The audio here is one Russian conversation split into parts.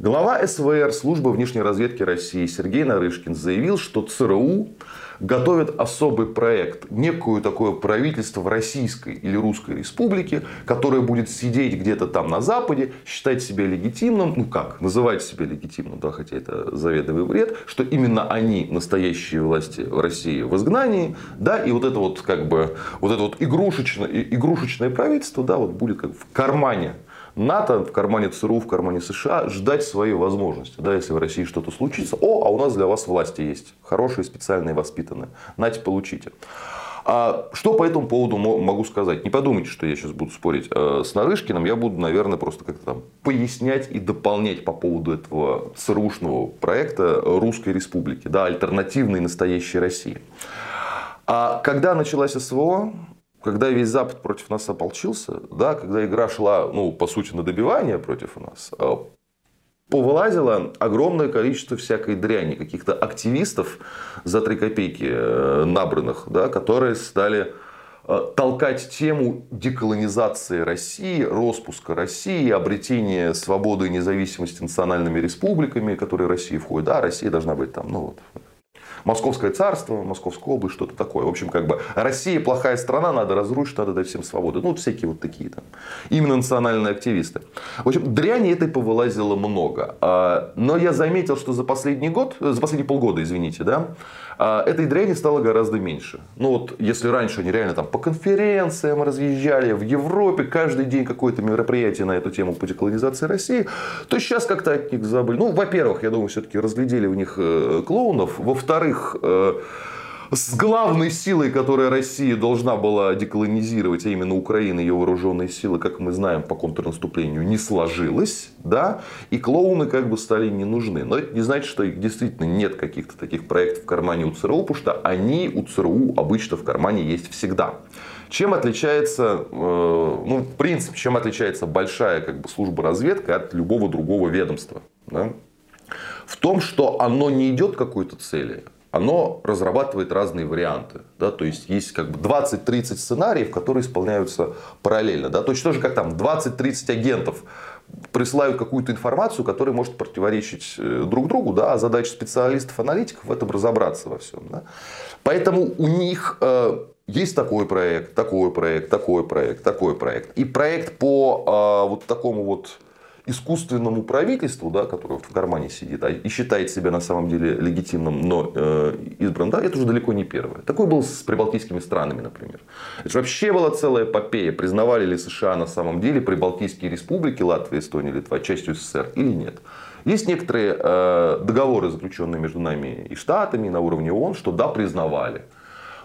Глава СВР службы внешней разведки России Сергей Нарышкин заявил, что ЦРУ готовит особый проект, некую такое правительство в Российской или Русской Республике, которое будет сидеть где-то там на Западе, считать себя легитимным, ну как, называть себя легитимным, да, хотя это заведомый вред, что именно они настоящие власти в России в изгнании, да, и вот это вот как бы вот это вот игрушечное, игрушечное правительство, да, вот будет как в кармане НАТО, в кармане ЦРУ, в кармане США ждать своей возможности. Да, если в России что-то случится, о, а у нас для вас власти есть. Хорошие, специальные, воспитанные. Нате, получите. А что по этому поводу могу сказать? Не подумайте, что я сейчас буду спорить э, с Нарышкиным. Я буду, наверное, просто как-то там пояснять и дополнять по поводу этого ЦРУшного проекта Русской Республики. Да, альтернативной настоящей России. А когда началась СВО, когда весь Запад против нас ополчился, да, когда игра шла, ну, по сути, на добивание против нас, э, повылазило огромное количество всякой дряни, каких-то активистов за три копейки э, набранных, да, которые стали э, толкать тему деколонизации России, распуска России, обретения свободы и независимости национальными республиками, которые России входят. Да, Россия должна быть там, ну вот, Московское царство, Московская область, что-то такое. В общем, как бы Россия плохая страна, надо разрушить, надо дать всем свободу. Ну, вот всякие вот такие там. Именно национальные активисты. В общем, дряни этой повылазило много. А, но я заметил, что за последний год, за последние полгода, извините, да, этой дряни стало гораздо меньше. Ну вот, если раньше они реально там по конференциям разъезжали в Европе, каждый день какое-то мероприятие на эту тему по деколонизации России, то сейчас как-то от них забыли. Ну, во-первых, я думаю, все-таки разглядели в них э, клоунов. Во-вторых, э, с главной силой, которая Россия должна была деколонизировать, а именно Украина, ее вооруженные силы, как мы знаем, по контрнаступлению не сложилось, да, и клоуны как бы стали не нужны. Но это не значит, что их действительно нет каких-то таких проектов в кармане у ЦРУ, потому что они у ЦРУ обычно в кармане есть всегда. Чем отличается, э, ну, в принципе, чем отличается большая как бы, служба разведки от любого другого ведомства? Да? В том, что оно не идет к какой-то цели, оно разрабатывает разные варианты. Да? То есть есть как бы 20-30 сценариев, которые исполняются параллельно. Да? Точно же, как там 20-30 агентов присылают какую-то информацию, которая может противоречить э, друг другу, да, а задача специалистов-аналитиков в этом разобраться во всем. Да. Поэтому у них э, есть такой проект, такой проект, такой проект, такой проект. И проект по э, вот такому вот искусственному правительству, да, которое в кармане сидит а и считает себя на самом деле легитимным, но э, избран, да, это уже далеко не первое. Такой был с прибалтийскими странами, например. Это же вообще была целая эпопея. Признавали ли США на самом деле прибалтийские республики, Латвия, Эстония, Литва, частью СССР или нет. Есть некоторые э, договоры, заключенные между нами и Штатами на уровне ООН, что да, признавали.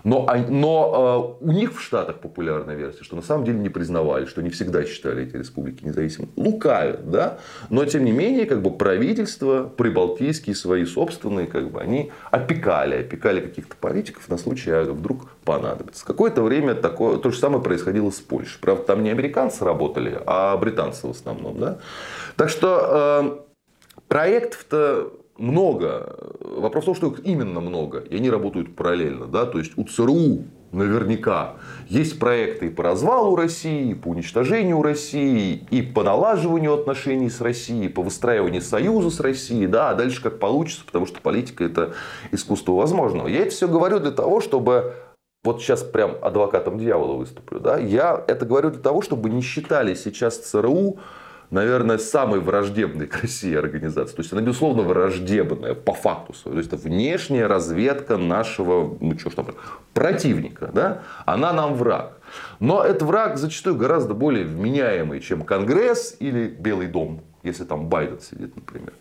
Но, но э, у них в Штатах популярная версия, что на самом деле не признавали, что не всегда считали эти республики независимыми. Лукавят, да? Но тем не менее, как бы правительства прибалтийские свои собственные, как бы они опекали, опекали каких-то политиков на случай, а вдруг понадобится. Какое-то время такое, то же самое происходило с Польшей. Правда, там не американцы работали, а британцы в основном. Да? Так что э, проектов-то много. Вопрос в том, что их именно много. И они работают параллельно. Да? То есть у ЦРУ наверняка есть проекты по развалу России, по уничтожению России, и по налаживанию отношений с Россией, по выстраиванию союза с Россией. Да, а дальше как получится, потому что политика это искусство возможного. Я это все говорю для того, чтобы вот сейчас прям адвокатом дьявола выступлю. Да? Я это говорю для того, чтобы не считали сейчас ЦРУ наверное, самой враждебной к России организации. То есть она, безусловно, враждебная по факту. То есть это внешняя разведка нашего, ну что ж там, противника. Да? Она нам враг. Но этот враг зачастую гораздо более вменяемый, чем Конгресс или Белый дом если там Байден сидит, например.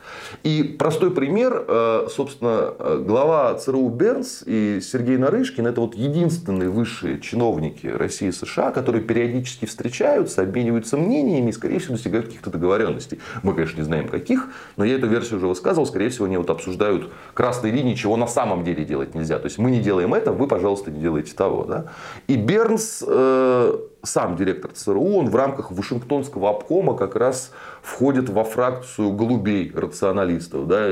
И простой пример, э, собственно, э, глава ЦРУ Бернс и Сергей Нарышкин это вот единственные высшие чиновники России и США, которые периодически встречаются, обмениваются мнениями и, скорее всего, достигают каких-то договоренностей. Мы, конечно, не знаем каких, но я эту версию уже высказывал, скорее всего, они вот обсуждают красные линии, чего на самом деле делать нельзя. То есть мы не делаем это, вы, пожалуйста, не делайте того. Да? И Бернс э, сам директор ЦРУ, он в рамках Вашингтонского обкома как раз входит во фракцию голубей рационалистов. Да.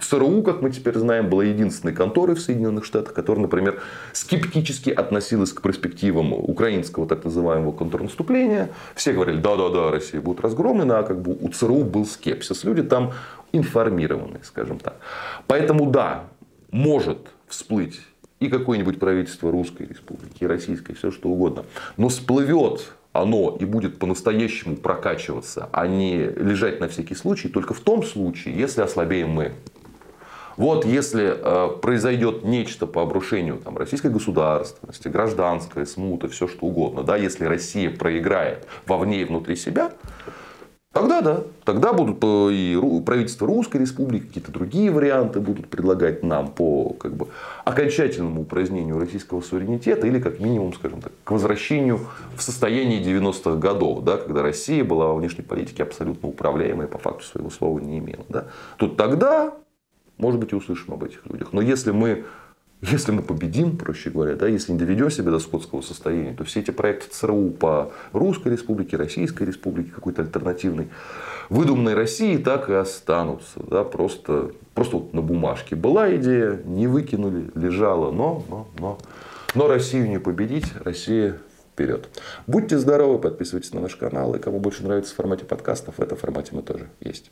ЦРУ, как мы теперь знаем, была единственной конторой в Соединенных Штатах, которая, например, скептически относилась к перспективам украинского так называемого контрнаступления. Все говорили, да-да-да, Россия будет разгромлена, а как бы у ЦРУ был скепсис. Люди там информированные, скажем так. Поэтому да, может всплыть и какое-нибудь правительство Русской Республики, и Российской, все что угодно. Но всплывет оно и будет по-настоящему прокачиваться, а не лежать на всякий случай, только в том случае, если ослабеем мы. Вот если э, произойдет нечто по обрушению там, российской государственности, гражданская смута, все что угодно, да, если Россия проиграет вовне и внутри себя, Тогда да. Тогда будут и правительство Русской Республики, какие-то другие варианты будут предлагать нам по как бы, окончательному упразднению российского суверенитета или как минимум, скажем так, к возвращению в состояние 90-х годов, да, когда Россия была во внешней политике абсолютно управляемой, по факту своего слова не имела. Да. Тут тогда, может быть, и услышим об этих людях. Но если мы если мы победим, проще говоря, да, если не доведем себя до скотского состояния, то все эти проекты ЦРУ по Русской Республике, Российской Республике, какой-то альтернативной, выдуманной России так и останутся. Да, просто, просто вот на бумажке была идея, не выкинули, лежала, но, но, но, но Россию не победить, Россия вперед. Будьте здоровы, подписывайтесь на наш канал, и кому больше нравится в формате подкастов, в этом формате мы тоже есть.